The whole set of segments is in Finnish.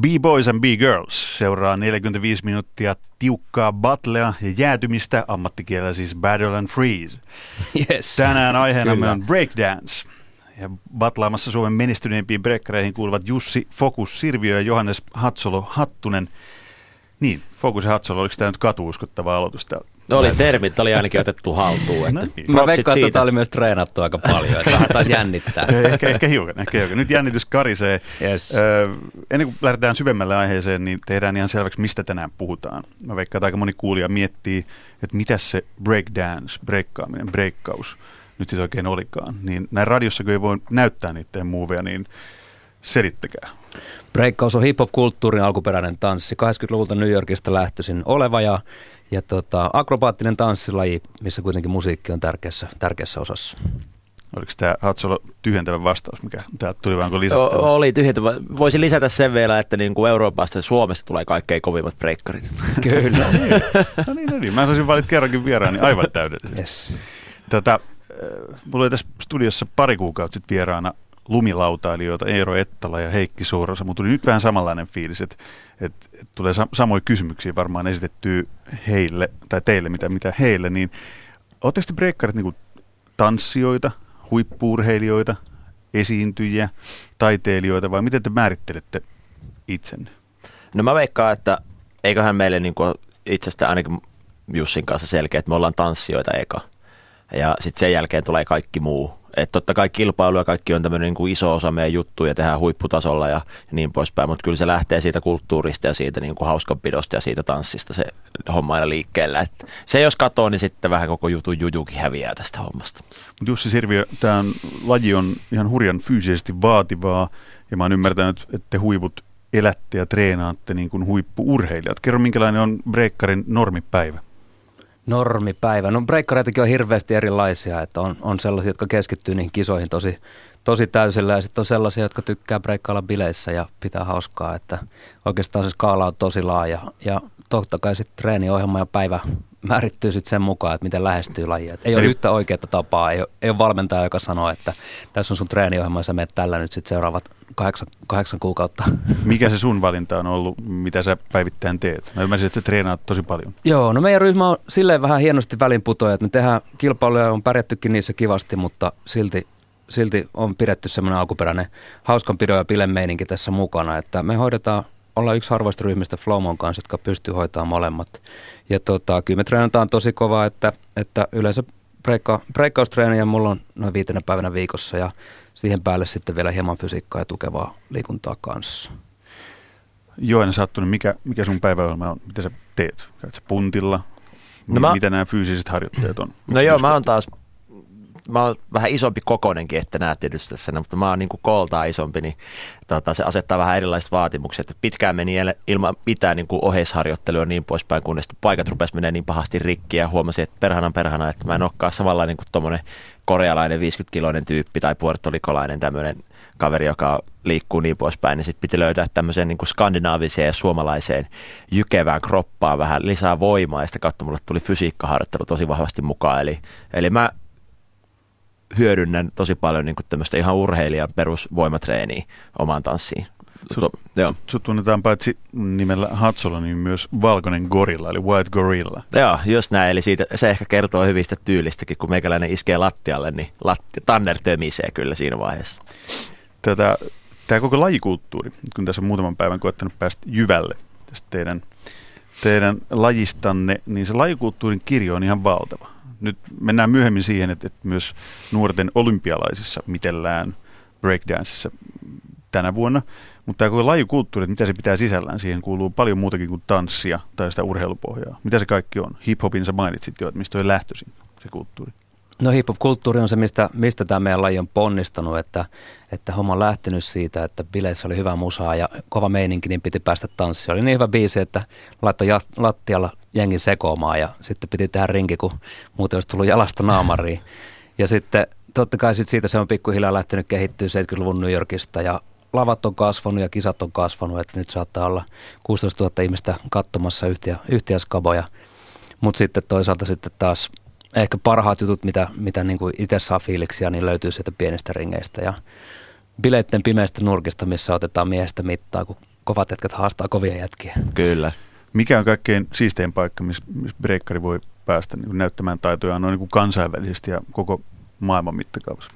B-Boys and B-Girls seuraa 45 minuuttia tiukkaa battlea ja jäätymistä, ammattikielellä siis Battle and Freeze. Yes. Tänään aiheena on breakdance. Ja batlaamassa Suomen menestyneimpiin breakkareihin kuuluvat Jussi Fokus Sirviö ja Johannes Hatsolo Hattunen. Niin, Fokus ja Hatsolo, oliko tämä nyt katuuskottava aloitus täällä? No oli termit, oli ainakin otettu haltuun. No Että niin. Mä veikkaan, että siitä. tätä oli myös treenattu aika paljon, että vähän taisi jännittää. ehkä, ehkä hiukan, ehkä hiukan. Nyt jännitys karisee. Yes. Öö, ennen kuin lähdetään syvemmälle aiheeseen, niin tehdään ihan selväksi, mistä tänään puhutaan. Mä veikkaan, että aika moni kuulija miettii, että mitä se breakdance, breakkaaminen, breakkaus nyt siis oikein olikaan. Niin näin radiossa, kun ei voi näyttää niiden muuveja, niin selittäkää. Breakkaus on hip-hop-kulttuurin alkuperäinen tanssi. 80-luvulta New Yorkista lähtöisin oleva ja, ja tota, akrobaattinen tanssilaji, missä kuitenkin musiikki on tärkeässä, tärkeässä osassa. Oliko tämä Hatsolo tyhjentävä vastaus, mikä täältä tuli, vai onko lisättävä? O- oli tyhjentävä. Voisin lisätä sen vielä, että niin kuin Euroopasta ja Suomesta tulee kaikkein kovimmat breikkarit. Kyllä. No niin, no niin. Mä saisin valita kerrankin vieraan, niin aivan täydellisesti. yes. Tätä, äh, mulla oli tässä studiossa pari kuukautta sitten vieraana lumilautailijoita Eero Ettala ja Heikki Suurosa. Mutta tuli nyt vähän samanlainen fiilis, että, että, että tulee sam- samoja kysymyksiä varmaan esitettyä heille tai teille, mitä, mitä heille. Niin oletteko te breikkarit niin tanssijoita, huippuurheilijoita, esiintyjiä, taiteilijoita vai miten te määrittelette itsenne? No mä veikkaan, että eiköhän meille niin kuin itsestä ainakin Jussin kanssa selkeä, että me ollaan tanssijoita eka. Ja sitten sen jälkeen tulee kaikki muu. Että totta kai kilpailu ja kaikki on tämmöinen niin kuin iso osa meidän juttuja, tehdään huipputasolla ja, niin poispäin. Mutta kyllä se lähtee siitä kulttuurista ja siitä niin kuin hauskanpidosta ja siitä tanssista se homma aina liikkeellä. Et se jos katoo, niin sitten vähän koko jutun jujukin häviää tästä hommasta. Mutta Jussi Sirviö, tämä laji on ihan hurjan fyysisesti vaativaa ja mä oon ymmärtänyt, että te huiput elätte ja treenaatte niin kuin huippuurheilijat. Kerro, minkälainen on breikkarin normipäivä? Normipäivä. No breikkareitakin on hirveästi erilaisia, että on, on sellaisia, jotka keskittyy niihin kisoihin tosi, tosi täysillä ja sitten on sellaisia, jotka tykkää breikkailla bileissä ja pitää hauskaa, että oikeastaan se skaala on tosi laaja ja totta kai sitten treeniohjelma ja päivä määrittyy sitten sen mukaan, että miten lähestyy lajia. Et ei ole Eli- yhtä oikeaa tapaa, ei ole, ei ole valmentaja, joka sanoo, että tässä on sun treeniohjelma ja sä menet tällä nyt sitten seuraavat kahdeksan, kahdeksan kuukautta. Mikä se sun valinta on ollut, mitä sä päivittäin teet? Mä ymmärsin, että treenaat tosi paljon. Joo, no meidän ryhmä on silleen vähän hienosti välinputoja, että me tehdään kilpailuja, on pärjättykin niissä kivasti, mutta silti, silti on pidetty semmoinen alkuperäinen hauskanpidon ja bilemeininki tässä mukana, että me hoidetaan, ollaan yksi harvoista ryhmistä Flowmon kanssa, jotka pystyy hoitamaan molemmat. Ja tota, kyllä me treenataan tosi kovaa, että, että yleensä breikka, breikkaustreenejä mulla on noin viitenä päivänä viikossa ja siihen päälle sitten vielä hieman fysiikkaa ja tukevaa liikuntaa kanssa. Joen Sattunen, mikä, mikä sun päiväohjelma on? Mitä sä teet? Käyt sä puntilla? No No mä- Mitä nämä fyysiset harjoitteet on? No joo, mä oon taas, mä oon vähän isompi kokoinenkin, että näet tietysti tässä, mutta mä oon niin kooltaan isompi, niin tota, se asettaa vähän erilaiset vaatimukset. Et pitkään meni ilman mitään niin kuin oheisharjoittelua niin poispäin, kunnes paikat rupesi menee niin pahasti rikki ja huomasin, että perhana perhana, että mä en olekaan samanlainen kuin tommonen korealainen 50-kiloinen tyyppi tai puertolikolainen tämmöinen kaveri, joka liikkuu niin poispäin, niin sitten piti löytää tämmöiseen niin kuin skandinaaviseen ja suomalaiseen jykevään kroppaan vähän lisää voimaa, ja sitä kautta mulle tuli fysiikkaharjoittelu tosi vahvasti mukaan, eli, eli mä hyödynnän tosi paljon niin kuin tämmöistä ihan urheilijan perusvoimatreeniä omaan tanssiin. Sut- Su- joo. Sut tunnetaan paitsi nimellä Hatsolo, niin myös valkoinen gorilla, eli white gorilla. Joo, just näin. Eli siitä, se ehkä kertoo hyvistä tyylistäkin, kun meikäläinen iskee lattialle, niin latti, tanner tömisee kyllä siinä vaiheessa. Tätä, tämä koko lajikulttuuri, kun tässä on muutaman päivän koettanut päästä jyvälle tästä teidän, teidän lajistanne, niin se lajikulttuurin kirjo on ihan valtava. Nyt mennään myöhemmin siihen, että, että myös nuorten olympialaisissa mitellään breakdanceissa tänä vuonna. Mutta tämä koko lajikulttuuri, että mitä se pitää sisällään, siihen kuuluu paljon muutakin kuin tanssia tai sitä urheilupohjaa. Mitä se kaikki on? Hip-hopin sä mainitsit jo, että mistä on lähtöisin se kulttuuri. No hip-hop-kulttuuri on se, mistä, mistä tämä meidän laji on ponnistanut, että, että homma on lähtenyt siitä, että bileissä oli hyvä musaa ja kova meininki, niin piti päästä tanssiin. Oli niin hyvä biisi, että laittoi lattialla jengin sekoamaan ja sitten piti tehdä rinki, kun muuten olisi tullut jalasta naamariin. Ja sitten totta kai sit siitä se on pikkuhiljaa lähtenyt kehittyä 70-luvun New Yorkista ja lavat on kasvanut ja kisat on kasvanut, että nyt saattaa olla 16 000 ihmistä katsomassa yhtiä, yhtiäskaboja. Mutta sitten toisaalta sitten taas ehkä parhaat jutut, mitä, mitä niin kuin itse saa fiiliksiä, niin löytyy sieltä pienistä ringeistä ja bileitten pimeistä nurkista, missä otetaan miehestä mittaa, kun kovat jätkät haastaa kovia jätkiä. Kyllä. Mikä on kaikkein siistein paikka, missä, missä breikkari voi päästä niin näyttämään taitojaan noin niin kansainvälisesti ja koko maailman mittakaavassa?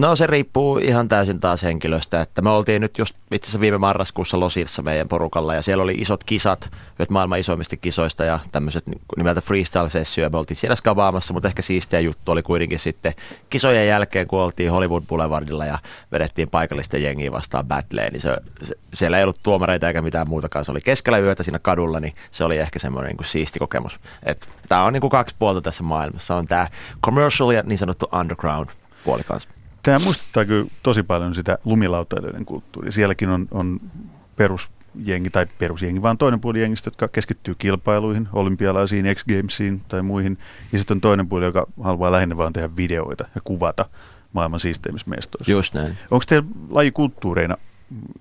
No se riippuu ihan täysin taas henkilöstä, että me oltiin nyt just itse asiassa viime marraskuussa Losissa meidän porukalla ja siellä oli isot kisat, nyt maailman isoimmista kisoista ja tämmöiset nimeltä freestyle-sessioja. Me oltiin siellä skavaamassa, mutta ehkä siistiä juttu oli kuitenkin sitten kisojen jälkeen, kun oltiin Hollywood Boulevardilla ja vedettiin paikallisten jengiä vastaan battleen, niin se, se, siellä ei ollut tuomareita eikä mitään muutakaan. Se oli keskellä yötä siinä kadulla, niin se oli ehkä semmoinen niin kuin siisti kokemus. Tämä on niin kuin kaksi puolta tässä maailmassa. On tämä commercial ja niin sanottu underground puoli kanssa. Tämä muistuttaa kyllä tosi paljon sitä lumilautailijoiden kulttuuria. Sielläkin on, on perusjengi, tai perusjengi, vaan toinen puoli jengistä, jotka keskittyy kilpailuihin, olympialaisiin, X Gamesiin tai muihin. Ja sitten on toinen puoli, joka haluaa lähinnä vaan tehdä videoita ja kuvata maailman siisteimmissä mestoissa. Just näin. Onko teillä lajikulttuureina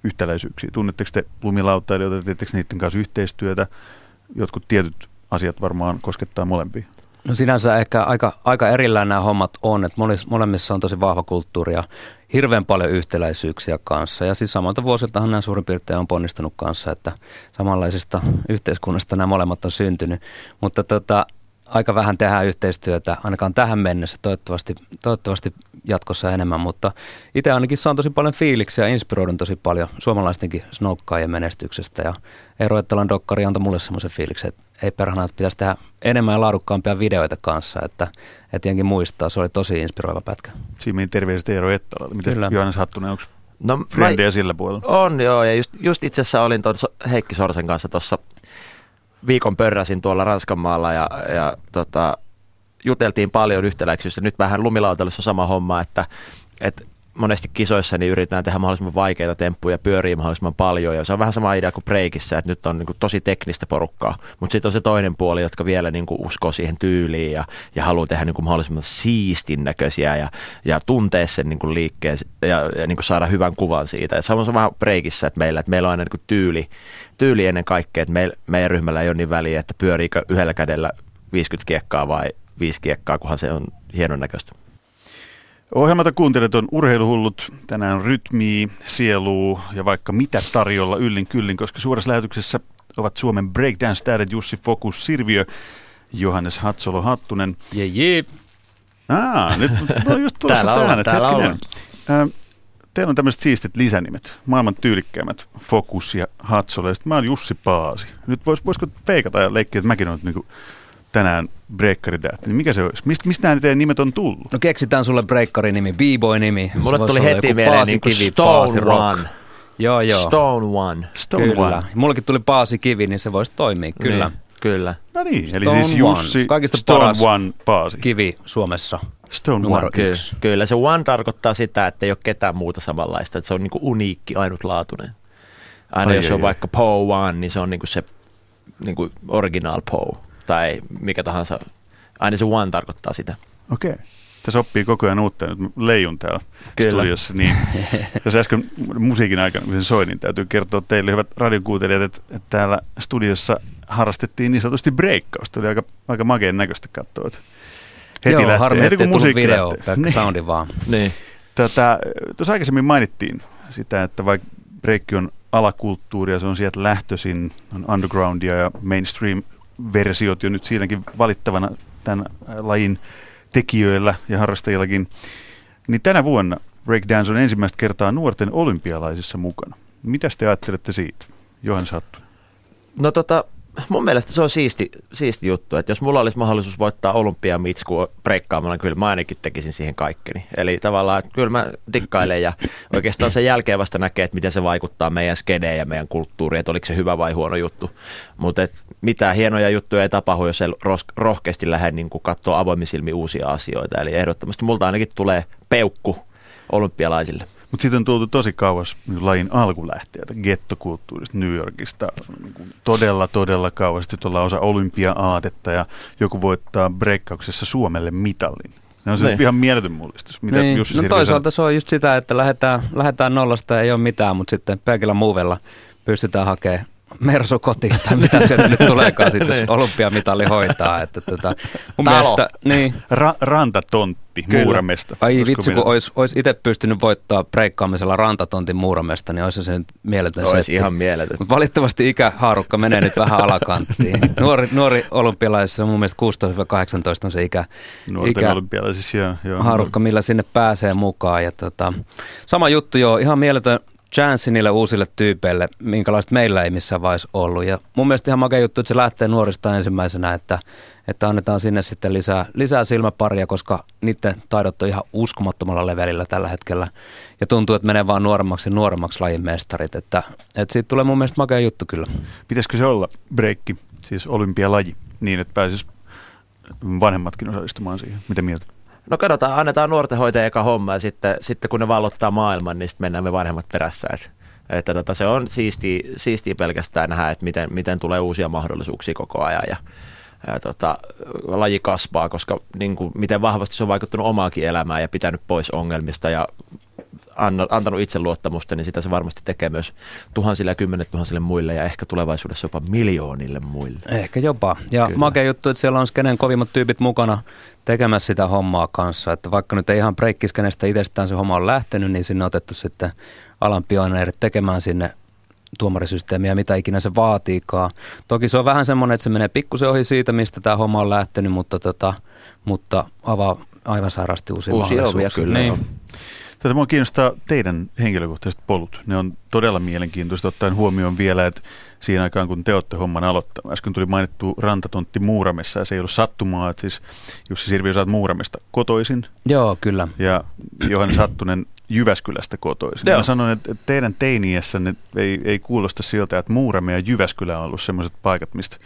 yhtäläisyyksiä? Tunnetteko te lumilautailijoita, teettekö niiden kanssa yhteistyötä? Jotkut tietyt asiat varmaan koskettaa molempia. No sinänsä ehkä aika, aika erillään nämä hommat on, että molemmissa on tosi vahva kulttuuri ja hirveän paljon yhtäläisyyksiä kanssa. Ja siis samalta vuosiltahan nämä suurin piirtein on ponnistanut kanssa, että samanlaisesta yhteiskunnasta nämä molemmat on syntynyt. Mutta tota, aika vähän tehdään yhteistyötä, ainakaan tähän mennessä, toivottavasti, toivottavasti jatkossa enemmän, mutta itse ainakin saan tosi paljon fiiliksiä ja inspiroidun tosi paljon suomalaistenkin snokkaajien menestyksestä ja Eero Ettalan dokkari antoi mulle semmoisen fiiliksen, että ei perhana, että pitäisi tehdä enemmän ja laadukkaampia videoita kanssa, että, että jenkin muistaa, se oli tosi inspiroiva pätkä. Siinä terveiset Eero Ettalalle. Miten Kyllä. Johannes Hattunen, onko No, Frendiä sillä puolella? On joo, ja just, just itse asiassa olin tuon Heikki Sorsen kanssa tuossa viikon pörräsin tuolla Ranskan maalla ja, ja tota, juteltiin paljon yhtäläisyystä. Nyt vähän lumilautelussa sama homma, että, että monesti kisoissa niin yritetään tehdä mahdollisimman vaikeita temppuja, pyöriä mahdollisimman paljon. Ja se on vähän sama idea kuin breikissä, että nyt on niin kuin tosi teknistä porukkaa. Mutta sitten on se toinen puoli, jotka vielä niin kuin uskoo siihen tyyliin ja, ja haluaa tehdä niin kuin mahdollisimman siistin näköisiä ja, ja tuntee sen niin kuin liikkeen ja, ja niin kuin saada hyvän kuvan siitä. Ja se on vähän breikissä, että meillä, että meillä on aina niin kuin tyyli, tyyli ennen kaikkea, että meil, meidän ryhmällä ei ole niin väliä, että pyöriikö yhdellä kädellä 50 kiekkaa vai 5 kiekkaa, kunhan se on hienon näköistä. Ohjelmata kuuntelet on urheiluhullut. Tänään on rytmiä, sieluu ja vaikka mitä tarjolla yllin kyllin, koska suorassa lähetyksessä ovat Suomen breakdance-tähdet Jussi Fokus Sirviö, Johannes Hatsolo Hattunen. Jee, jee. Ah, nyt on just tulossa täällä tähän, täällä on. Teillä on tämmöiset siistit lisänimet, maailman tyylikkäimmät Fokus ja Hatsolo, ja mä oon Jussi Paasi. Nyt vois, voisiko peikata ja leikkiä, että mäkin olen niinku tänään breikkaritähti, niin mikä se olisi? Mist, mistä nämä teidän nimet on tullut? No keksitään sulle breikkari-nimi, b-boy-nimi. Mulle tuli heti mieleen niin kivi, Stone One. Joo, joo. Stone One. Stone kyllä. One. Mullekin tuli Paasi Kivi, niin se voisi toimia, kyllä. Niin, kyllä. No niin, eli Stone siis Jussi One. Kaikista Stone paras One Paasi. Kivi Suomessa. Stone numero One. Kyllä, yksi. kyllä, se One tarkoittaa sitä, että ei ole ketään muuta samanlaista, että se on niinku uniikki, ainutlaatuinen. Aina Ai, jos ai, on ai. vaikka Poe One, niin se on niinku se niinku original Poe, tai mikä tahansa. Aina se One tarkoittaa sitä. Okei. Okay. Tässä oppii koko ajan uutta. Nyt leijun täällä Kyllä. studiossa. Niin. Tässä äsken musiikin aikana, kun sen soin, niin täytyy kertoa teille, hyvät radiokuuntelijat, että, että täällä studiossa harrastettiin niin sanotusti breikkausta. Oli aika, aika makeen näköistä katsoa. Heti Joo, lähtee, harmi, heti kun musiikki video, lähtee. Niin. soundi vaan. Niin. Tätä, tuossa aikaisemmin mainittiin sitä, että vaikka breikki on alakulttuuria, se on sieltä lähtöisin, on undergroundia ja mainstream-versiot jo nyt siinäkin valittavana tämän lajin tekijöillä ja harrastajillakin. Niin tänä vuonna breakdance on ensimmäistä kertaa nuorten olympialaisissa mukana. Mitäs te ajattelette siitä? Johannes Hattunen. No tota, mun mielestä se on siisti, siisti juttu, että jos mulla olisi mahdollisuus voittaa olympiamitsku breikkaamalla, kyllä mä ainakin tekisin siihen kaikkeni. Eli tavallaan, että kyllä mä dikkailen ja oikeastaan sen jälkeen vasta näkee, että miten se vaikuttaa meidän skedeen ja meidän kulttuuriin, että oliko se hyvä vai huono juttu. Mutta mitään hienoja juttuja ei tapahdu, jos ei rohkeasti lähde niin katsoa avoimin silmin uusia asioita. Eli ehdottomasti multa ainakin tulee peukku olympialaisille. Mutta siitä on tultu tosi kauas niin lajin alkulähteeltä, gettokulttuurista, New Yorkista, niin kuin todella, todella kauas. Sitten ollaan osa olympia-aatetta ja joku voittaa breikkauksessa Suomelle mitallin. Ne on se Niin. ihan mieletön mullistus. Mitä niin. Jussi No toisaalta se on just sitä, että lähdetään, lähdetään nollasta, ei ole mitään, mutta sitten pelkillä muuvella pystytään hakemaan Mersu kotiin tai mitä sieltä nyt tuleekaan sitten, jos olympiamitali hoitaa. Että tota, mun Talo. mielestä, niin, Ra- rantatontti Kyllä. Muuramesta. ai vitsi, kun olisi, olisi itse pystynyt voittaa breikkaamisella rantatontin muuramesta, niin olisi se nyt mieletön Olisi setti. ihan mieletön. Mutta valitettavasti ikähaarukka menee nyt vähän alakanttiin. Nuori, nuori olympialaisissa mun mielestä 16-18 on se ikä, Nuorten ikä olympialaisissa, joo. joo. haarukka, millä sinne pääsee mukaan. Ja tota, sama juttu joo, ihan mieletön chanssi niille uusille tyypeille, minkälaista meillä ei missään vaiheessa ollut. Ja mun mielestä ihan makea juttu, että se lähtee nuorista ensimmäisenä, että, että annetaan sinne sitten lisää, lisää silmäparia, koska niiden taidot on ihan uskomattomalla levelillä tällä hetkellä. Ja tuntuu, että menee vaan nuoremmaksi ja nuoremmaksi lajin mestarit. Että, että siitä tulee mun mielestä makea juttu kyllä. Pitäisikö se olla breikki, siis olympialaji, niin että pääsis vanhemmatkin osallistumaan siihen? Mitä mieltä? No katsotaan, annetaan nuorten hoitaa eka homma ja sitten, sitten kun ne vallottaa maailman, niin sitten mennään me vanhemmat perässä. Et, että tota, se on siistiä, siistiä pelkästään nähdä, että miten, miten tulee uusia mahdollisuuksia koko ajan ja, ja tota, laji kasvaa, koska niin kuin, miten vahvasti se on vaikuttanut omaakin elämään ja pitänyt pois ongelmista ja antanut itseluottamusta, niin sitä se varmasti tekee myös tuhansille ja kymmenet tuhansille muille ja ehkä tulevaisuudessa jopa miljoonille muille. Ehkä jopa. Ja Kyllä. makea juttu, että siellä on skenen kovimmat tyypit mukana tekemässä sitä hommaa kanssa. Että vaikka nyt ei ihan breikkiskenestä itsestään se homma on lähtenyt, niin sinne on otettu sitten alan pioneerit tekemään sinne tuomarisysteemiä, mitä ikinä se vaatiikaan. Toki se on vähän semmoinen, että se menee pikkusen ohi siitä, mistä tämä homma on lähtenyt, mutta, tota, mutta avaa aivan sairaasti uusia, Uusia ovia kyllä, Niin. joo. Tätä mua kiinnostaa teidän henkilökohtaiset polut. Ne on todella mielenkiintoista ottaen huomioon vielä, että siinä aikaan kun te olette homman aloittanut. Äsken tuli mainittu rantatontti Muuramessa ja se ei ollut sattumaa, että siis Jussi Sirviö saat Muuramesta kotoisin Joo, kyllä. ja Johannes Hattunen Jyväskylästä kotoisin. Joo. Mä sanoin, että teidän teiniässänne ei, ei kuulosta siltä, että Muurame ja Jyväskylä on ollut sellaiset paikat, mistä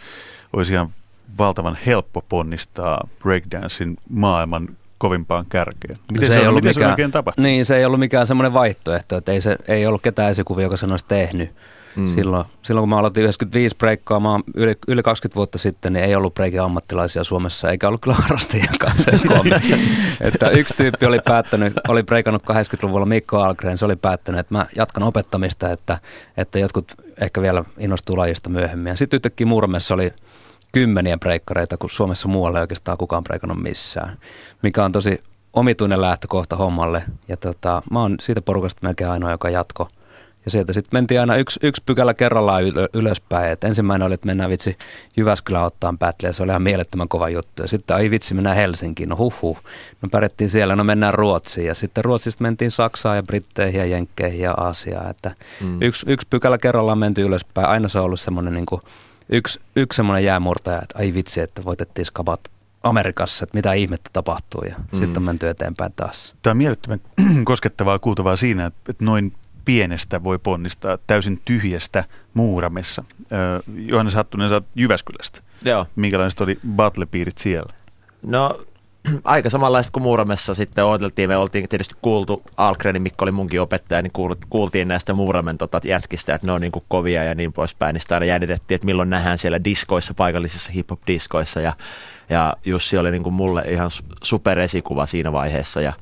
olisi ihan valtavan helppo ponnistaa breakdancein maailman kovimpaan kärkeen. Miten se, ei on, ollut miten se mikään, oikein tapahtui? Niin, se ei ollut mikään semmoinen vaihtoehto, että ei, se, ei ollut ketään esikuvia, joka sen olisi tehnyt. Mm. Silloin, silloin kun mä aloitin 95 breikkaamaan yli, yli 20 vuotta sitten, niin ei ollut breikin ammattilaisia Suomessa, eikä ollut kyllä harrastajiakaan sen koommin. että yksi tyyppi oli päättänyt, oli breikannut 80-luvulla Mikko Algren, se oli päättänyt, että mä jatkan opettamista, että, että jotkut ehkä vielä innostuu lajista myöhemmin. Ja sitten yhtäkkiä Muurmessa oli kymmeniä breikkareita, kun Suomessa muualle ei oikeastaan kukaan breikannut missään, mikä on tosi omituinen lähtökohta hommalle. Ja tota, mä oon siitä porukasta melkein ainoa, joka jatko. Ja sieltä sitten mentiin aina yksi, yksi pykälä kerrallaan ylö, ylöspäin. Et ensimmäinen oli, että mennään vitsi Jyväskylään ottaan ja se oli ihan mielettömän kova juttu. Ja sitten ai vitsi, mennään Helsinkiin, no huhhuh. No pärjättiin siellä, no mennään Ruotsiin. Ja sitten Ruotsista mentiin Saksaan ja Britteihin ja Jenkkeihin ja Aasiaan. Että mm. yksi, yksi pykälä kerrallaan menty ylöspäin. Aina se on ollut semmoinen niin kuin yksi, yksi semmoinen jäämurtaja, että ai vitsi, että voitettiin skabat Amerikassa, että mitä ihmettä tapahtuu. Ja mm. sitten on menty eteenpäin taas. Tämä on mielettömän koskettavaa kuultavaa siinä, että noin pienestä voi ponnistaa täysin tyhjästä muuramessa. Johannes Hattunen, sä oot Jyväskylästä. Joo. Minkälaiset oli battle-piirit siellä? No aika samanlaista kuin Muuramessa sitten odoteltiin. Me oltiin tietysti kuultu, Algrenin Mikko oli munkin opettaja, niin kuul- kuultiin näistä Muuramen tota, jätkistä, että ne on niin kuin kovia ja niin poispäin. Niin sitä aina jännitettiin, että milloin nähdään siellä diskoissa, paikallisissa hip-hop-diskoissa. Ja, ja Jussi oli niin kuin mulle ihan su- superesikuva siinä vaiheessa. Ja,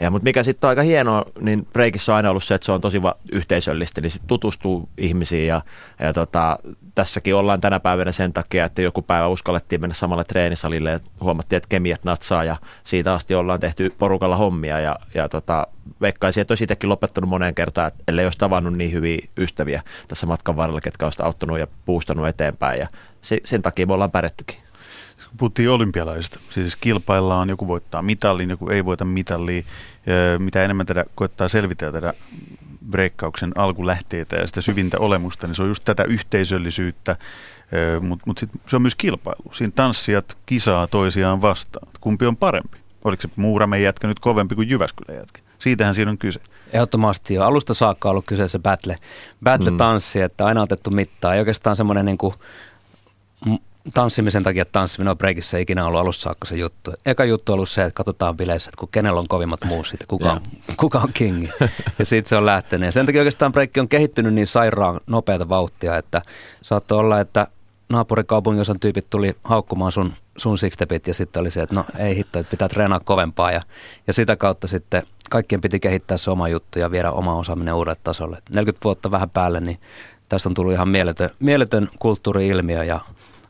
ja, mutta mikä sitten on aika hienoa, niin breakissä on aina ollut se, että se on tosi va- yhteisöllistä, niin sitten tutustuu ihmisiin ja, ja tota, tässäkin ollaan tänä päivänä sen takia, että joku päivä uskallettiin mennä samalle treenisalille ja huomattiin, että kemiat natsaa ja siitä asti ollaan tehty porukalla hommia ja, ja tota, veikkaisin, että olisi itsekin lopettanut moneen kertaan, että ellei olisi tavannut niin hyviä ystäviä tässä matkan varrella, ketkä sitä auttanut ja puustanut eteenpäin ja se, sen takia me ollaan pärjättykin. Puhuttiin olympialaisista, siis kilpaillaan, joku voittaa mitallin, joku ei voita mitallia. Mitä enemmän tätä koettaa selvitellä tätä breikkauksen alkulähteitä ja sitä syvintä olemusta, niin se on just tätä yhteisöllisyyttä, mutta mut sit se on myös kilpailu. Siinä tanssijat kisaa toisiaan vastaan. Kumpi on parempi? Oliko se Muurame jätkä nyt kovempi kuin Jyväskylän jätkä? Siitähän siinä on kyse. Ehdottomasti jo. Alusta saakka ollut kyseessä battle, battle-tanssi, mm. että aina otettu mittaa. Ei oikeastaan semmoinen niin kuin, tanssimisen takia tanssiminen on breakissä ikinä ollut alussa saakka se juttu. Eka juttu on ollut se, että katsotaan bileissä, että kun kenellä on kovimmat muusit ja kuka on, kuka on kingi. Ja siitä se on lähtenyt. Ja sen takia oikeastaan breikki on kehittynyt niin sairaan nopeata vauhtia, että saattoi olla, että naapurikaupungin tyypit tuli haukkumaan sun, sun sixtepit ja sitten oli se, että no ei hitto, että pitää treenaa kovempaa ja, ja sitä kautta sitten kaikkien piti kehittää se oma juttu ja viedä oma osaaminen uudelle tasolle. 40 vuotta vähän päälle, niin tästä on tullut ihan mieletön, mieletön kulttuuri-ilmiö ja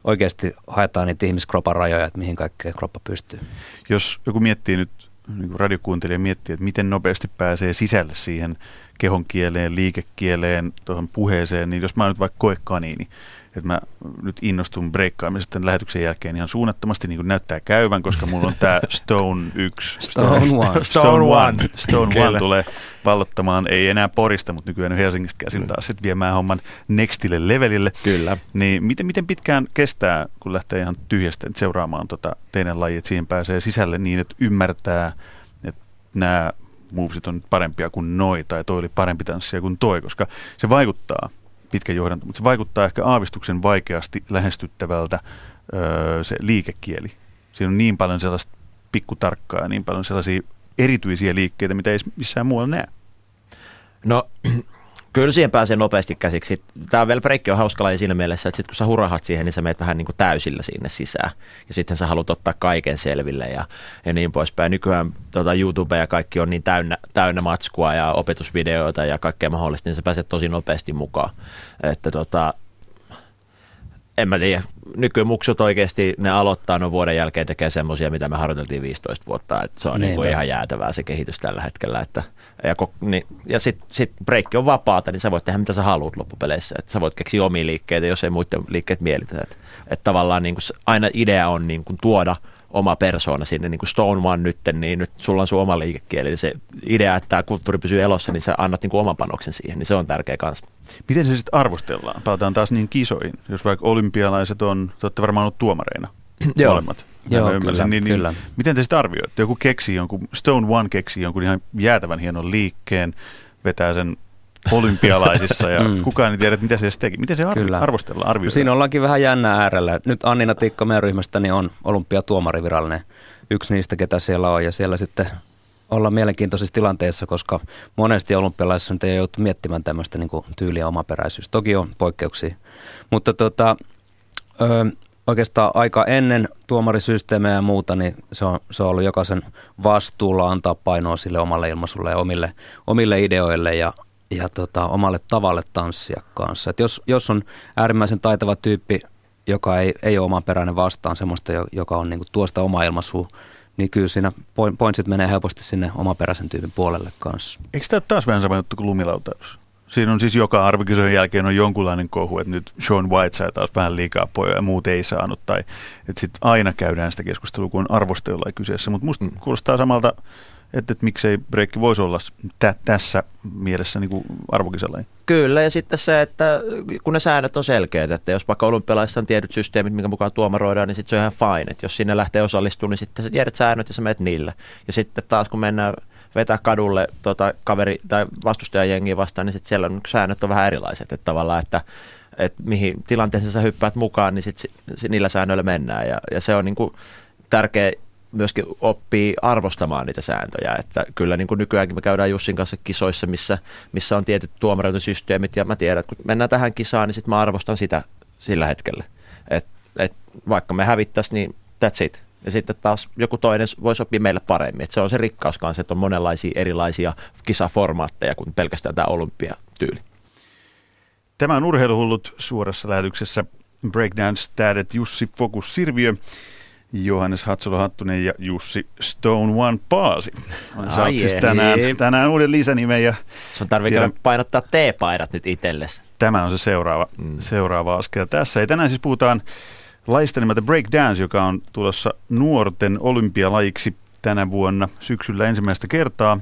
oikeasti haetaan niitä ihmiskropan rajoja, että mihin kaikkea kroppa pystyy. Jos joku miettii nyt, niin radiokuuntelija miettii, että miten nopeasti pääsee sisälle siihen kehon kieleen, liikekieleen, tuohon puheeseen, niin jos mä nyt vaikka koekaniini, että mä nyt innostun breikkaamisesta lähetyksen jälkeen ihan suunnattomasti, niin kuin näyttää käyvän, koska mulla on tämä Stone 1. Stone One. Stone One. Stone One tulee vallottamaan, ei enää Porista, mutta nykyään Helsingistä käsin taas sitten viemään homman nextille levelille. Kyllä. Niin miten, miten pitkään kestää, kun lähtee ihan tyhjästä seuraamaan tota teidän laji, että siihen pääsee sisälle niin, että ymmärtää, että nämä movesit on parempia kuin noi, tai toi oli parempi tanssia kuin toi, koska se vaikuttaa pitkä johdanto, mutta se vaikuttaa ehkä aavistuksen vaikeasti lähestyttävältä öö, se liikekieli. Siinä on niin paljon sellaista pikkutarkkaa ja niin paljon sellaisia erityisiä liikkeitä, mitä ei missään muualla näe. No Kyllä siihen pääsee nopeasti käsiksi. Tämä vielä breikki on hauska laji siinä mielessä, että sit kun sä hurahat siihen, niin sä meet vähän niin kuin täysillä sinne sisään. Ja sitten sä haluat ottaa kaiken selville ja, ja niin poispäin. Nykyään tota, YouTube ja kaikki on niin täynnä, täynnä matskua ja opetusvideoita ja kaikkea mahdollista, niin sä pääset tosi nopeasti mukaan. Että tota, en mä tiedä, nykymuksut oikeasti, ne aloittaa no vuoden jälkeen tekee semmoisia, mitä me harjoiteltiin 15 vuotta, että se on niin kuin ihan jäätävää se kehitys tällä hetkellä, että ja, niin, ja sitten sit breikki on vapaata, niin sä voit tehdä mitä sä haluat loppupeleissä, että sä voit keksiä omia liikkeitä, jos ei muiden liikkeet mielitä, että, että tavallaan niin kuin aina idea on niin kuin tuoda – oma persoona sinne, niin kuin Stone One nyt, niin nyt sulla on sun oma liikekieli. Eli se idea, että tämä kulttuuri pysyy elossa, niin sä annat niin kuin oman panoksen siihen, niin se on tärkeä kanssa. Miten se sitten arvostellaan? Palataan taas niin kisoihin. Jos vaikka olympialaiset on, te olette varmaan ollut tuomareina Joo. molemmat. Joo, kyllä, niin, niin, kyllä. Miten te sitten arvioitte? Joku keksi jonkun, Stone One keksi jonkun ihan jäätävän hienon liikkeen, vetää sen olympialaisissa ja mm. kukaan ei tiedä, mitä se edes teki. Miten se arvi- arvostellaan, arvioidaan? Siinä ollaankin vähän jännä äärellä. Nyt Annina Tikka meidän ryhmästäni on olympiatuomarivirallinen yksi niistä, ketä siellä on ja siellä sitten olla mielenkiintoisissa tilanteissa, koska monesti olympialaisissa nyt ei joutu miettimään tämmöistä niin kuin tyyliä omaperäisyys. Toki on poikkeuksia, mutta tota, ö, oikeastaan aika ennen tuomarisysteemejä ja muuta, niin se on, se on ollut jokaisen vastuulla antaa painoa sille omalle ilmaisulle ja omille, omille ideoille ja, ja tota, omalle tavalle tanssia kanssa. Et jos, jos on äärimmäisen taitava tyyppi, joka ei, ei ole omaperäinen vastaan semmoista, joka on niinku tuosta oma ilmaisua, niin kyllä siinä pointsit menee helposti sinne omaperäisen tyypin puolelle kanssa. Eikö tämä taas vähän sama juttu kuin lumilautaus? Siinä on siis joka arvokisojen jälkeen on jonkunlainen kohu, että nyt Sean White sai taas vähän liikaa pojoja ja muut ei saanut. Tai että sitten aina käydään sitä keskustelua, kun on arvostelu kyseessä. Mutta musta mm. kuulostaa samalta että, että miksei breikki voisi olla tä, tässä mielessä niin kuin arvokisalaji. Kyllä, ja sitten se, että kun ne säännöt on selkeät, että jos vaikka olympialaisissa on tietyt systeemit, minkä mukaan tuomaroidaan, niin sitten se on ihan fine. Että jos sinne lähtee osallistumaan, niin sitten tiedät säännöt ja sä menet niille. Ja sitten taas kun mennään vetää kadulle tota, kaveri tai vastustajajengiä vastaan, niin sitten siellä on, säännöt on vähän erilaiset. Että tavallaan, että, että mihin tilanteeseen sä hyppäät mukaan, niin sitten niillä säännöillä mennään. Ja, ja se on niin kuin tärkeä myöskin oppii arvostamaan niitä sääntöjä. Että kyllä niin kuin nykyäänkin me käydään Jussin kanssa kisoissa, missä, missä on tietyt tuomarointisysteemit ja mä tiedän, että kun mennään tähän kisaan, niin sitten mä arvostan sitä sillä hetkellä. Et, et vaikka me hävittäisiin, niin that's it. Ja sitten taas joku toinen voi sopia meille paremmin. Et se on se rikkaus kanssa, että on monenlaisia erilaisia kisaformaatteja kuin pelkästään tämä olympiatyyli. Tämä on Urheiluhullut suorassa lähetyksessä breakdance-tähdet Jussi Fokus Sirviö Johannes Hatsolo-Hattunen ja Jussi Stone One Paasi. Sä oot siis tänään, tänään uuden lisänimen. Ja Sun tarvii painottaa T-paidat nyt itsellesi. Tämä on se seuraava, mm. seuraava askel tässä. Ja tänään siis puhutaan lajista nimeltä Breakdance, joka on tulossa nuorten olympialajiksi tänä vuonna syksyllä ensimmäistä kertaa.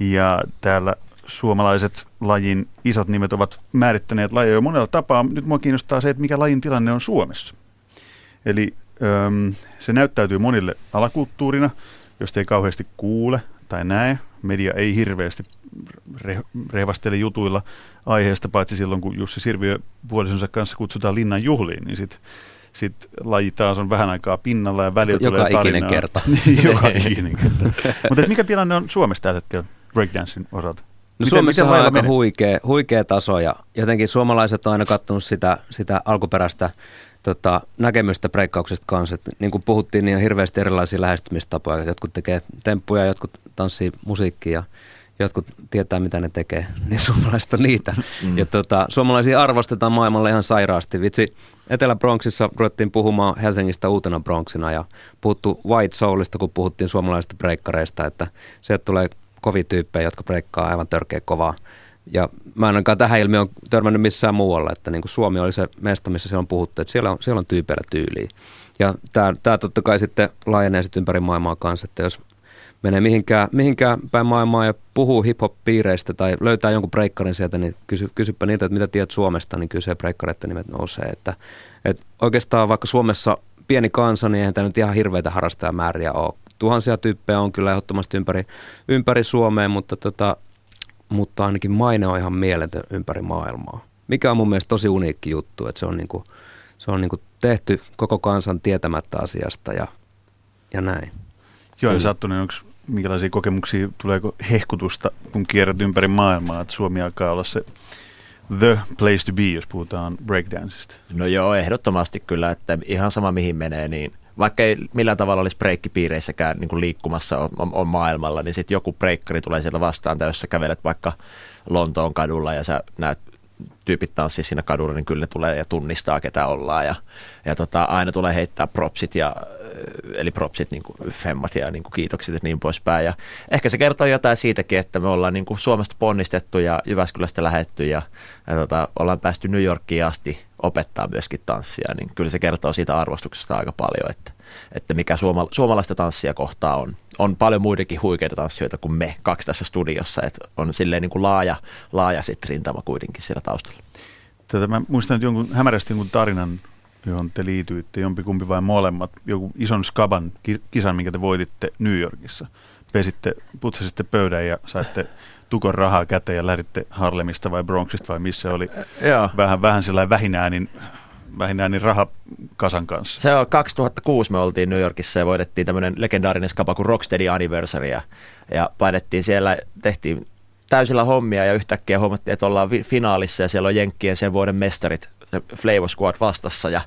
Ja täällä suomalaiset lajin isot nimet ovat määrittäneet lajia jo monella tapaa. Nyt mua kiinnostaa se, että mikä lajin tilanne on Suomessa. Eli se näyttäytyy monille alakulttuurina, josta ei kauheasti kuule tai näe. Media ei hirveästi re- rehvastele jutuilla aiheesta, paitsi silloin kun Jussi Sirviö puolisonsa kanssa kutsutaan linnan juhliin, niin sitten sit laji taas on vähän aikaa pinnalla ja välillä Joka tulee ikinen kerta. Niin, joka ikinen kerta. Mutta mikä tilanne on Suomessa tällä hetkellä breakdancein osalta? No miten, Suomessa miten on aika huikea, huikea taso ja jotenkin suomalaiset on aina katsonut sitä, sitä alkuperäistä tota, näkemystä breikkauksesta kanssa. Et, niin kuin puhuttiin, niin on hirveästi erilaisia lähestymistapoja. Jotkut tekee temppuja, jotkut tanssii musiikkia. Ja, jotkut tietää, mitä ne tekee, niin suomalaiset on niitä. Mm. Ja tota, suomalaisia arvostetaan maailmalla ihan sairaasti. Vitsi, Etelä-Bronxissa ruvettiin puhumaan Helsingistä uutena Bronxina ja puhuttu White Soulista, kun puhuttiin suomalaisista breikkareista, että sieltä tulee kovia tyyppejä, jotka breikkaa aivan törkeä kovaa. Ja mä en ainakaan tähän ilmiöön törmännyt missään muualla, että niin kuin Suomi oli se mesta, missä siellä on puhuttu, että siellä on, siellä on tyypeillä tyyliä. Ja tämä, tämä totta kai sitten laajenee sitten ympäri maailmaa kanssa, että jos menee mihinkään, mihinkään päin maailmaa ja puhuu hip-hop-piireistä tai löytää jonkun breikkarin sieltä, niin kysy, kysypä niitä, että mitä tiedät Suomesta, niin kyllä se breikkareiden nimet nousee. Että, että oikeastaan vaikka Suomessa pieni kansa, niin eihän tämä nyt ihan hirveitä harrastajamääriä ole. Tuhansia tyyppejä on kyllä ehdottomasti ympäri, ympäri Suomea, mutta, tota, mutta ainakin maine on ihan mieletön ympäri maailmaa. Mikä on mun mielestä tosi uniikki juttu, että se on, niinku, se on niinku tehty koko kansan tietämättä asiasta ja, ja näin. Joo, ja Sattunen, onko minkälaisia kokemuksia, tuleeko hehkutusta, kun kierrät ympäri maailmaa, että Suomi alkaa olla se the place to be, jos puhutaan breakdanceista? No joo, ehdottomasti kyllä, että ihan sama mihin menee, niin vaikka ei millään tavalla olisi breikkipiireissäkään niin kuin liikkumassa on, on, on maailmalla, niin sitten joku breikkari tulee sieltä vastaan, tai jos sä kävelet vaikka Lontoon kadulla ja sä näet tyypit tanssii siinä kadulla, niin kyllä ne tulee ja tunnistaa, ketä ollaan. Ja, ja tota, aina tulee heittää propsit, ja, eli propsit, niin kuin femmat ja niin kuin kiitokset ja niin poispäin. Ja ehkä se kertoo jotain siitäkin, että me ollaan niin kuin Suomesta ponnistettu ja Jyväskylästä lähetty ja, ja tota, ollaan päästy New Yorkiin asti opettaa myöskin tanssia, niin kyllä se kertoo siitä arvostuksesta aika paljon, että, että mikä suoma, suomalaista tanssia kohtaa on. On paljon muidenkin huikeita tanssijoita kuin me kaksi tässä studiossa, että on silleen niin kuin laaja, laaja sit rintama kuitenkin siellä taustalla. Tätä mä muistan jonkun, hämärästi jonkun tarinan, johon te liityitte, jompikumpi vai molemmat, joku ison skaban kisan, minkä te voititte New Yorkissa. Pesitte, putsasitte pöydän ja saitte tukon rahaa käteen ja lähditte Harlemista vai Bronxista vai missä oli Joo. vähän, vähän sellainen vähinäänin, vähinäänin rahakasan kanssa. Se on 2006 me oltiin New Yorkissa ja voitettiin tämmöinen legendaarinen skapa kuin Rocksteady Anniversary ja, ja painettiin siellä, tehtiin täysillä hommia ja yhtäkkiä huomattiin, että ollaan finaalissa ja siellä on Jenkkien sen vuoden mestarit, se Flavor Squad vastassa ja,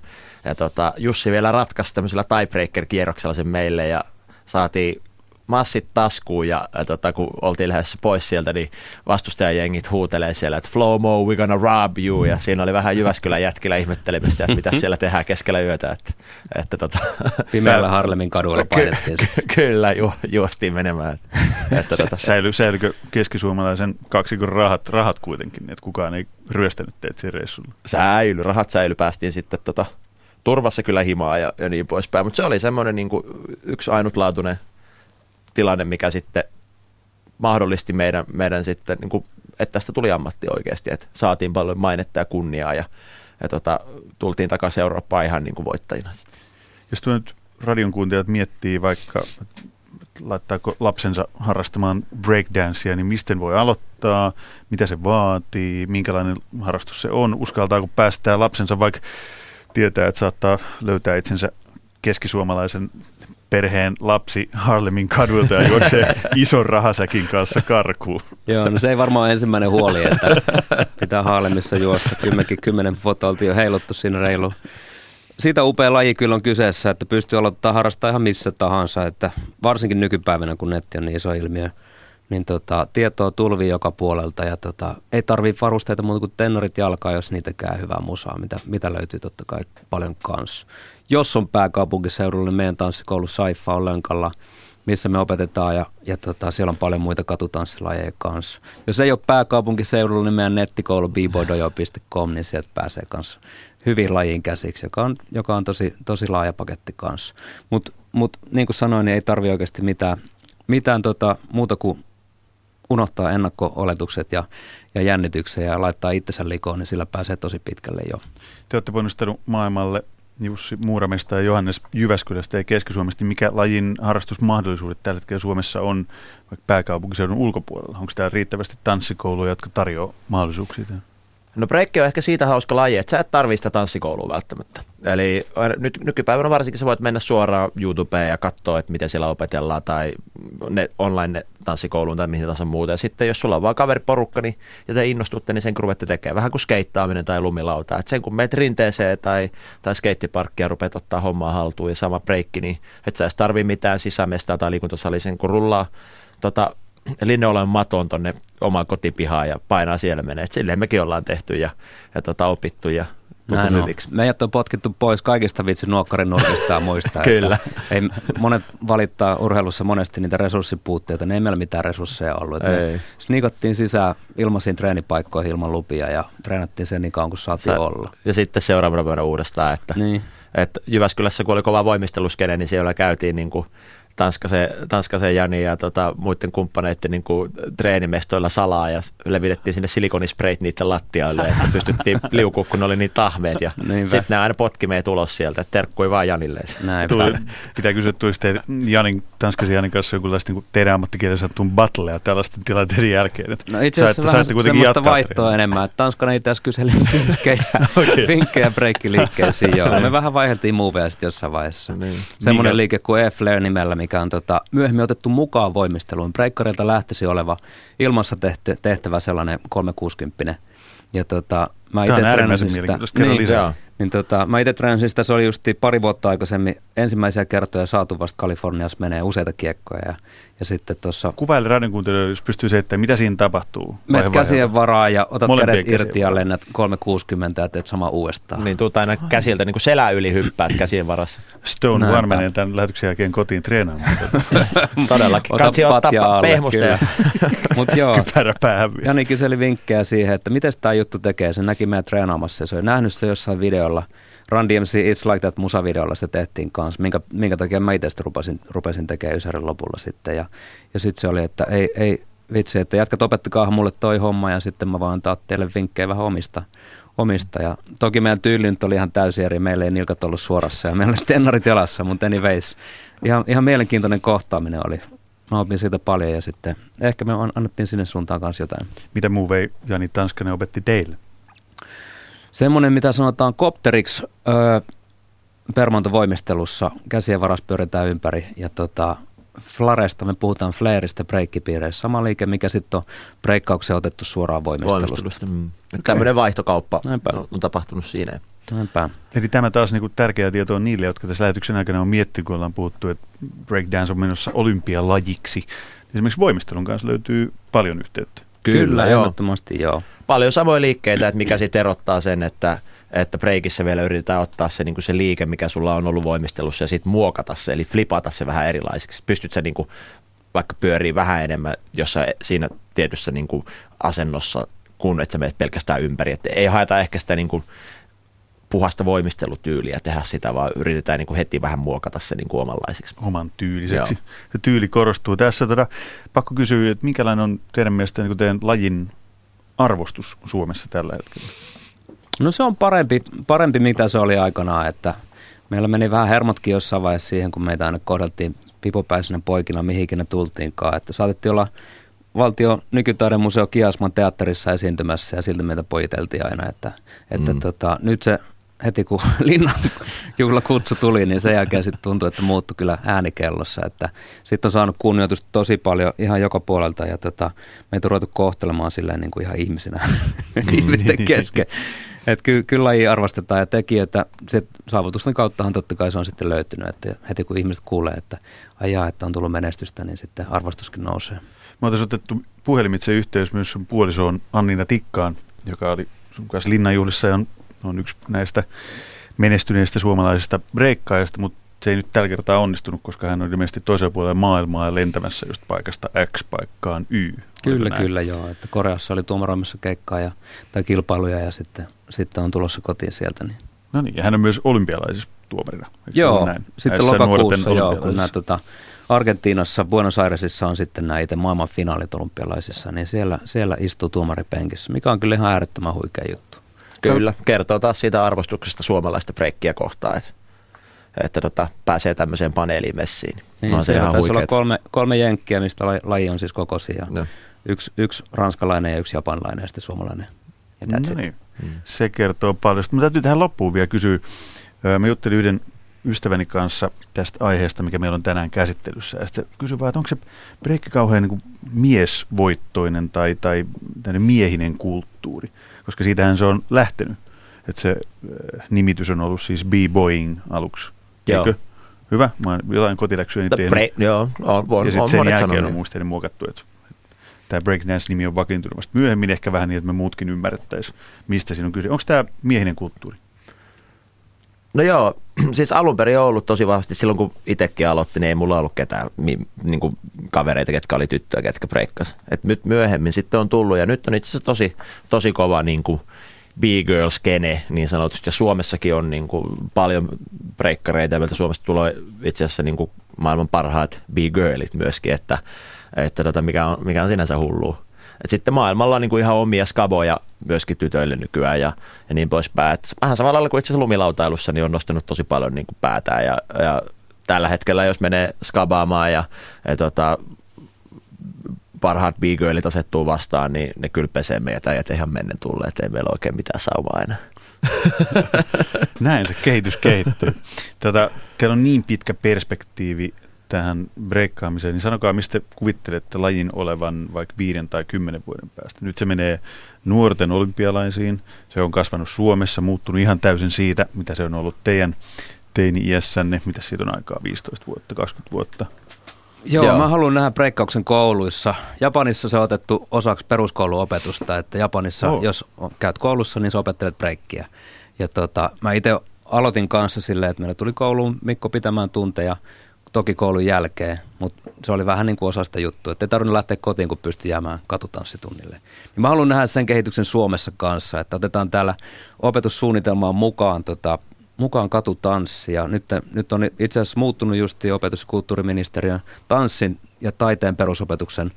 ja tota, Jussi vielä ratkaisi tämmöisellä tiebreaker-kierroksella sen meille ja saatiin massit taskuun ja äh, tota, kun oltiin lähdössä pois sieltä, niin vastustajajengit huutelee siellä, että Flomo, we're gonna rob you. Ja siinä oli vähän Jyväskylän jätkillä ihmettelemistä, että mitä siellä tehdään keskellä yötä. Että, että tota, Pimeällä Harlemin kadulla painettiin. Ky- kyllä, ju, juostiin menemään. Että, tota. Säily, säilykö keskisuomalaisen kaksikon rahat, rahat kuitenkin, että kukaan ei ryöstänyt teet siinä reissulla? Säily, rahat säily. Päästiin sitten tota, turvassa kyllä himaa ja, ja niin poispäin. Mutta se oli semmoinen niin yksi ainutlaatuinen tilanne, mikä sitten mahdollisti meidän, meidän sitten, niin kuin, että tästä tuli ammatti oikeasti, että saatiin paljon mainetta ja kunniaa ja, ja tota, tultiin takaisin Eurooppaan ihan niin kuin voittajina. Jos nyt radion kuuntelijat miettii vaikka, laittaako lapsensa harrastamaan breakdancea, niin mistä voi aloittaa, mitä se vaatii, minkälainen harrastus se on, uskaltaako päästää lapsensa? Vaikka tietää, että saattaa löytää itsensä keskisuomalaisen perheen lapsi Harlemin kaduilta ja juoksee ison rahasäkin kanssa karkuun. Joo, no se ei varmaan ensimmäinen huoli, että pitää Harlemissa juosta. Kymmenkin kymmenen vuotta oltiin jo heiluttu siinä reilu. Siitä upea laji kyllä on kyseessä, että pystyy aloittamaan harrastaa ihan missä tahansa, että varsinkin nykypäivänä, kun netti on niin iso ilmiö, niin tota, tietoa tulvii joka puolelta ja tota, ei tarvii varusteita muuta kuin tennorit jalkaa, jos niitä käy hyvää musaa, mitä, mitä löytyy totta kai paljon kanssa jos on pääkaupunkiseudulla, niin meidän tanssikoulu Saifa on Lönkalla, missä me opetetaan ja, ja tota, siellä on paljon muita katutanssilajeja kanssa. Jos ei ole pääkaupunkiseudulla, niin meidän nettikoulu bbodojo.com, niin sieltä pääsee kanssa hyvin lajiin käsiksi, joka on, joka on tosi, tosi laaja paketti kanssa. Mutta mut, niin kuin sanoin, niin ei tarvi oikeasti mitään, mitään tota, muuta kuin unohtaa ennakko-oletukset ja, ja jännityksen ja laittaa itsensä likoon, niin sillä pääsee tosi pitkälle jo. Te olette ponnistanut maailmalle Jussi Muuramesta ja Johannes Jyväskylästä ja Keski-Suomesta, mikä lajin harrastusmahdollisuudet tällä hetkellä Suomessa on vaikka pääkaupunkiseudun ulkopuolella? Onko täällä riittävästi tanssikouluja, jotka tarjoavat mahdollisuuksia? No breikki on ehkä siitä hauska laji, että sä et tarvitse sitä tanssikoulua välttämättä. Eli nyt, nykypäivänä varsinkin sä voit mennä suoraan YouTubeen ja katsoa, että miten siellä opetellaan tai ne online tanssikouluun tai mihin tahansa muuta. Ja sitten jos sulla on vaan kaveriporukka niin, ja te innostutte, niin sen kun ruvette tekemään. Vähän kuin skeittaaminen tai lumilauta. Et sen kun meet rinteeseen tai, tai skeittiparkkia rupeat ottaa hommaa haltuun ja sama breikki, niin et sä edes tarvii mitään sisämestaa tai liikuntasalisen, kun rullaa tota, linneolan maton tonne omaan kotipihaan ja painaa siellä menee. Silleen mekin ollaan tehty ja, ja tota, opittu ja näin on. Meidät on potkittu pois kaikista vitsi nuokkarin nurkista ja muista. Kyllä. Ei, monet valittaa urheilussa monesti niitä resurssipuutteita. Ne ei meillä mitään resursseja ollut. Ei. snikottiin sisään ilmaisiin treenipaikkoihin ilman lupia ja treenattiin sen niin kauan kuin saatiin Sä, olla. Ja sitten seuraavana vuonna uudestaan. Että, niin. että Jyväskylässä kun oli kova voimisteluskene, niin siellä käytiin niin kuin – Tanskasen, Tanskasen Jani ja tota, muiden kumppaneiden niin kuin, treenimestoilla salaa ja levitettiin sinne silikonispreit niiden lattialle, että pystyttiin liukua, kun ne oli niin tahmeet ja sitten ne aina potki meitä ulos sieltä, että terkkui vaan Janille. Tuli, pitää kysyä, että Janin, Tanskasen Janin kanssa jonkunlaista niin teidän ammattikielessä tuun battlea tällaisten tilanteiden jälkeen. Että no itse asiassa vähän semmoista vaihtoa enemmän, että Tanskana itse asiassa kyseli vinkkejä, okay. vinkkejä breikkiliikkeisiin, joo. Me vähän vaiheltiin muoveja sitten jossain vaiheessa. Niin. Semmoinen liike kuin E-Flare nimellä, mikä on tota, myöhemmin otettu mukaan voimisteluun. Breikkarilta lähtösi oleva ilmassa tehty, tehtävä sellainen 360. Ja tota, mä itse treenasin sitä. Niin, niin tota, mä itse treenasin sitä, se oli just pari vuotta aikaisemmin ensimmäisiä kertoja saatu vasta Kaliforniassa menee useita kiekkoja. Ja, ja sitten tuossa... Kuvaile radionkuuntelijoille, jos pystyy se, että mitä siinä tapahtuu. Met käsien varaa ja otat Molempien kädet irti ja lennät 360 ja teet sama uudestaan. Niin tuut aina käsiltä niin kuin selä yli hyppäät käsien varassa. Stone Näinpä. One menee tämän lähetyksen jälkeen kotiin treenaamaan. Todellakin. Kansi ottaa pehmusta ja... Mut joo, Kypärä päähän. Jani kyseli vinkkejä siihen, että miten tämä juttu tekee. Se näki meidän treenaamassa ja se oli nähnyt se jossain videolla. Run DMC It's Like That musavideolla se tehtiin kanssa, minkä, minkä takia mä itse rupesin, rupesin tekemään Ysärin lopulla sitten. Ja, ja sitten se oli, että ei, ei vitsi, että jätkät opettakaa mulle toi homma ja sitten mä vaan antaa teille vinkkejä vähän omista. omista. Ja toki meidän tyyli nyt oli ihan täysin eri, meillä ei nilkat ollut suorassa ja meillä oli tennarit jalassa, mutta anyways, ihan, ihan mielenkiintoinen kohtaaminen oli. Mä opin siitä paljon ja sitten ehkä me annettiin sinne suuntaan kanssa jotain. Mitä muu vei Jani Tanskanen opetti teille? Semmoinen, mitä sanotaan kopteriksi öö, permantovoimistelussa, käsien varas pyöritään ympäri ja tota, Flaresta me puhutaan flareista breikkipiireissä. Sama liike, mikä sitten on breikkaukseen otettu suoraan voimistelusta. voimistelusta mm. Okay. Tämmöinen vaihtokauppa Näinpä. on tapahtunut siinä. Näinpä. Eli tämä taas niin tärkeä tieto on niille, jotka tässä lähetyksen aikana on miettinyt, kun ollaan puhuttu, että breakdance on menossa olympialajiksi. Esimerkiksi voimistelun kanssa löytyy paljon yhteyttä. Kyllä, Kyllä joo. ehdottomasti joo. Paljon samoja liikkeitä, että mikä sitten erottaa sen, että, että breikissä vielä yritetään ottaa se, niin se liike, mikä sulla on ollut voimistelussa ja sitten muokata se, eli flipata se vähän erilaiseksi. Pystyt sä niin kuin, vaikka pyörii vähän enemmän jossain siinä tietyssä niin kuin asennossa, kun että sä menet pelkästään ympäri. Et ei haeta ehkä sitä niin kuin puhasta voimistelutyyliä tehdä sitä, vaan yritetään niin kuin heti vähän muokata se niin kuin omanlaiseksi. Oman tyyliseksi. Joo. Se tyyli korostuu. Tässä tota, pakko kysyä, että minkälainen on teidän mielestä niin teidän lajin arvostus Suomessa tällä hetkellä? No se on parempi, parempi mitä se oli aikanaan, että meillä meni vähän hermotkin jossain vaiheessa siihen, kun meitä aina kohdeltiin pipopäisenä poikina, mihinkin ne tultiinkaan. Että saatettiin olla valtio nykytaiden museo Kiasman teatterissa esiintymässä ja siltä meitä pojiteltiin aina, että, että mm. tota, nyt se heti kun linnan juhlakutsu tuli, niin sen jälkeen sitten tuntui, että muuttui kyllä äänikellossa. Että sitten on saanut kunnioitusta tosi paljon ihan joka puolelta ja tota, meitä on ruvettu kohtelemaan silleen niin kuin ihan ihmisinä ihmisten kesken. Että ky, kyllä laji arvostetaan ja tekijöitä, se saavutusten kauttahan totta kai se on sitten löytynyt, että heti kun ihmiset kuulee, että ajaa, että on tullut menestystä, niin sitten arvostuskin nousee. Mä oon otettu puhelimitse yhteys myös sun puolisoon Annina Tikkaan, joka oli sun kanssa Linnanjuhlissa ja on on yksi näistä menestyneistä suomalaisista breikkaajista, mutta se ei nyt tällä kertaa onnistunut, koska hän on ilmeisesti toisella puolella maailmaa ja lentämässä just paikasta X paikkaan Y. Kyllä, kyllä joo. Että Koreassa oli tuomaroimassa keikkaa ja, tai kilpailuja ja sitten, sitten on tulossa kotiin sieltä. Niin. No niin, ja hän on myös olympialaisissa tuomarina. Eikö joo, näin? sitten Näissä lokakuussa, joo, kun nämä tota, Argentiinassa, Buenos Airesissa on sitten näitä maailman finaalit olympialaisissa, niin siellä, siellä istuu tuomaripenkissä, mikä on kyllä ihan äärettömän huikea juttu. Kyllä, kertoo taas siitä arvostuksesta suomalaista breikkiä kohtaan, että, että tota, pääsee tämmöiseen paneeliin messiin. Niin, no, se ihan taisi olla kolme, kolme jenkkiä, mistä laji on siis kokoisia. No. Yksi, yksi ranskalainen ja yksi japanilainen ja sitten suomalainen. Ja no niin. Mm. Se kertoo paljon. Mutta täytyy tähän loppuun vielä kysyä. Mä juttelin yhden ystäväni kanssa tästä aiheesta, mikä meillä on tänään käsittelyssä. Ja sitten kysyin vaan, että onko se breikki kauhean niin miesvoittoinen tai, tai miehinen kulttuuri koska siitähän se on lähtenyt. Että se äh, nimitys on ollut siis B-Boying aluksi. Joo. Eikö? Hyvä, mä oon jotain kotiläksyä nyt tehnyt. Pre, joo, on, on, ja sitten sen jälkeen on muistaakseni muokattu, että tämä breakdance-nimi on vakiintunut vasta myöhemmin, ehkä vähän niin, että me muutkin ymmärrettäisiin, mistä siinä on kyse. Onko tämä miehinen kulttuuri? No joo, siis alun perin on ollut tosi vahvasti, silloin kun itsekin aloitti, niin ei mulla ollut ketään niin kuin kavereita, ketkä oli tyttöjä, ketkä breikkas. Et nyt myöhemmin sitten on tullut ja nyt on itse asiassa tosi, tosi kova niin kuin B-girl skene niin sanotusti. Ja Suomessakin on niin kuin paljon breikkareita meiltä Suomesta tulee itse asiassa niin kuin maailman parhaat B-girlit myöskin, että, että tota, mikä, on, mikä on sinänsä hullua. Et sitten maailmalla on niin kuin ihan omia skaboja myöskin tytöille nykyään ja, ja niin poispäin. Et vähän samalla lailla kuin itse asiassa lumilautailussa, niin on nostanut tosi paljon niin kuin päätään ja, ja tällä hetkellä, jos menee skabaamaan ja, ja tota, parhaat b asettuu vastaan, niin ne kyllä pesee meitä ja ihan mennen tulle, että ei meillä oikein mitään saumaa enää. Näin se kehitys kehittyy. Tätä, teillä on niin pitkä perspektiivi tähän breikkaamiseen, niin sanokaa, mistä kuvittelette lajin olevan vaikka viiden tai kymmenen vuoden päästä. Nyt se menee nuorten olympialaisiin. Se on kasvanut Suomessa, muuttunut ihan täysin siitä, mitä se on ollut teidän teini-iässänne. Mitä siitä on aikaa? 15 vuotta, 20 vuotta? Joo, Joo, mä haluan nähdä breikkauksen kouluissa. Japanissa se on otettu osaksi peruskouluopetusta, että Japanissa, oh. jos käyt koulussa, niin sä opettelet breikkiä. Ja tota, mä itse aloitin kanssa silleen, että meillä tuli kouluun Mikko pitämään tunteja, toki koulun jälkeen, mutta se oli vähän niin kuin osa sitä juttua, että ei tarvinnut lähteä kotiin, kun pystyi jäämään katutanssitunnille. Niin mä haluan nähdä sen kehityksen Suomessa kanssa, että otetaan täällä opetussuunnitelmaan mukaan, tota, mukaan katutanssi. Ja nyt, nyt on itse asiassa muuttunut just opetus- ja kulttuuriministeriön tanssin ja taiteen perusopetuksen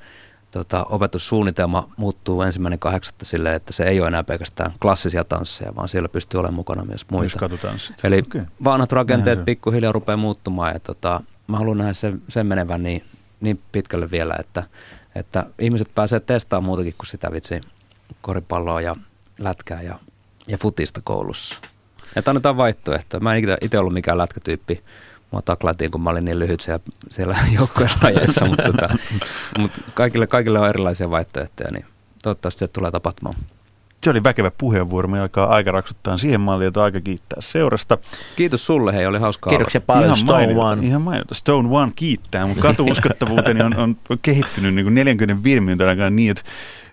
tota, opetussuunnitelma muuttuu ensimmäinen kahdeksatta silleen, että se ei ole enää pelkästään klassisia tansseja, vaan siellä pystyy olemaan mukana myös muita. Eli okay. vanhat rakenteet pikkuhiljaa rupeaa muuttumaan ja tota, mä haluan nähdä sen, sen menevän niin, niin pitkälle vielä, että, että ihmiset pääsee testaamaan muutakin kuin sitä vitsi koripalloa ja lätkää ja, ja futista koulussa. Että annetaan vaihtoehtoja. Mä en itse ollut mikään lätkätyyppi. Mua taklatiin, kun mä olin niin lyhyt siellä, siellä joukkojen lajeissa, mutta, tota, mutta kaikille, kaikille on erilaisia vaihtoehtoja, niin toivottavasti se tulee tapahtumaan. Se oli väkevä puheenvuoro. Me aikaa aika raksuttaa siihen malliin, että aika kiittää seurasta. Kiitos sulle, hei, oli hauskaa Kiitoksia olla. paljon, ihan Stone mainita, One. Ihan mainita. Stone One kiittää, mutta katuuskottavuuteni on, on, on kehittynyt niin kuin 45 minuutin aikana niin, että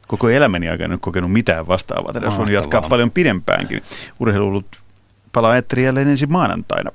koko elämäni aikana en ole kokenut mitään vastaavaa. Tätä on jatkaa paljon pidempäänkin. Urheilu palaa jälleen ensi maanantaina.